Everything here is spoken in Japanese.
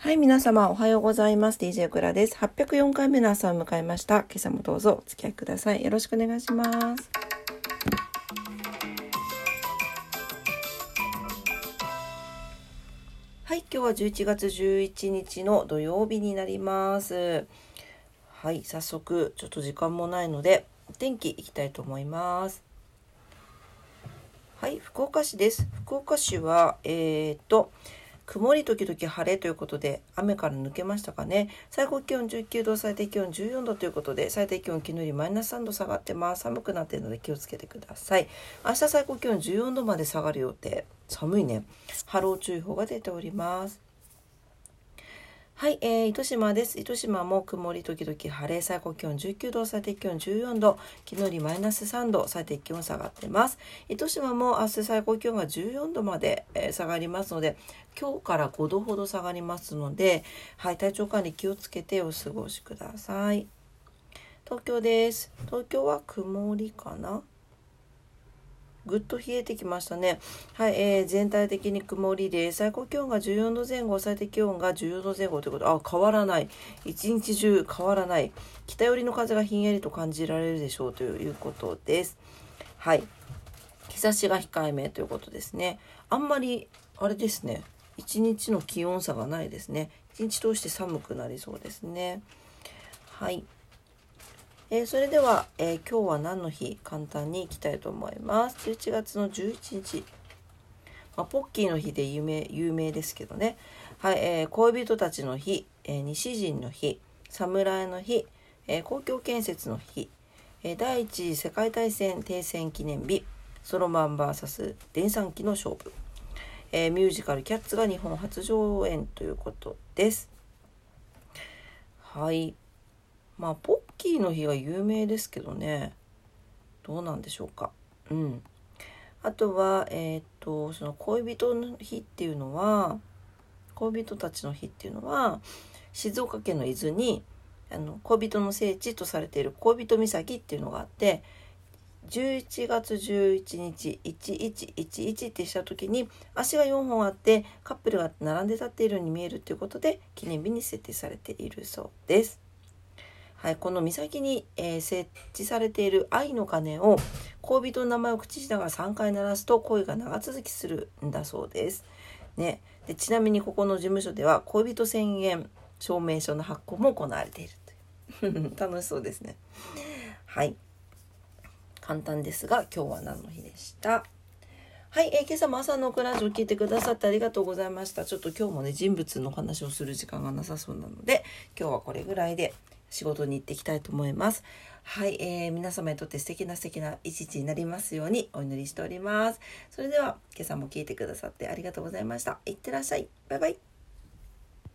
はい、皆様おはようございます。DJ クラです。804回目の朝を迎えました。今朝もどうぞお付き合いください。よろしくお願いします。はい、今日は11月11日の土曜日になります。はい、早速ちょっと時間もないので、天気いきたいと思います。はい、福岡市です。福岡市は、えー、と、曇り時々晴れということで、雨から抜けましたかね。最高気温19度、最低気温14度ということで、最低気温昨日よりマイナス3度下がってます。寒くなっているので気をつけてください。明日最高気温14度まで下がる予定。寒いね。波浪注意報が出ております。はい、えー、糸島です。糸島も曇り時々晴れ、最高気温19度、最低気温14度、昨日よりマイナス3度、最低気温下がってます。糸島も明日最高気温が14度まで、えー下がりますので、今日から5度ほど下がりますので、はい、体調管理気をつけてお過ごしください。東京です。東京は曇りかな？ぐっと冷えてきましたね。はい、えー、全体的に曇りで、最高気温が14度前後、最低気温が14度前後ということあ、変わらない。一日中変わらない。北寄りの風がひんやりと感じられるでしょうということです。はい。日差しが控えめということですね。あんまり、あれですね。一日の気温差がないですね。一日通して寒くなりそうですね。はい。えーそれでは、えー今日は何の日簡単にいきたいと思います。11月の11日。まあ、ポッキーの日で有名有名ですけどね。はい、えー恋人たちの日、え西陣の日、侍の日、え公共建設の日、え第一次世界大戦停戦記念日、ソロマン VS 電算機の勝負、えミュージカルキャッツが日本初上演ということです。はい。まあ、ポッキーの日が有名ですけどね。どうなんでしょうか。うん。あとは、えーっと、その恋人の日っていうのは、恋人たちの日っていうのは、静岡県の伊豆に、あの、恋人の聖地とされている恋人岬っていうのがあって、11月11日1111ってした時に足が4本あってカップルが並んで立っているように見えるということで記念日に設定されているそうです。はい、この岬に、えー設置されている愛の鐘を恋人の名前を口にしながら3回鳴らすと恋が長続きするんだそうです。ね、でちなみにここの事務所では恋人宣言証明書の発行も行われているという 楽しそうですね。はい簡単ですが今日は何の日でした？はい、えー今朝も朝のクラジオを聞いてくださってありがとうございました。ちょっと今日もね、人物の話をする時間がなさそうなので、今日はこれぐらいで仕事に行っていきたいと思います。はい、えー皆様にとって素敵な素敵な一日になりますようにお祈りしております。それでは、今朝も聞いてくださってありがとうございました。いってらっしゃい。バイバイ。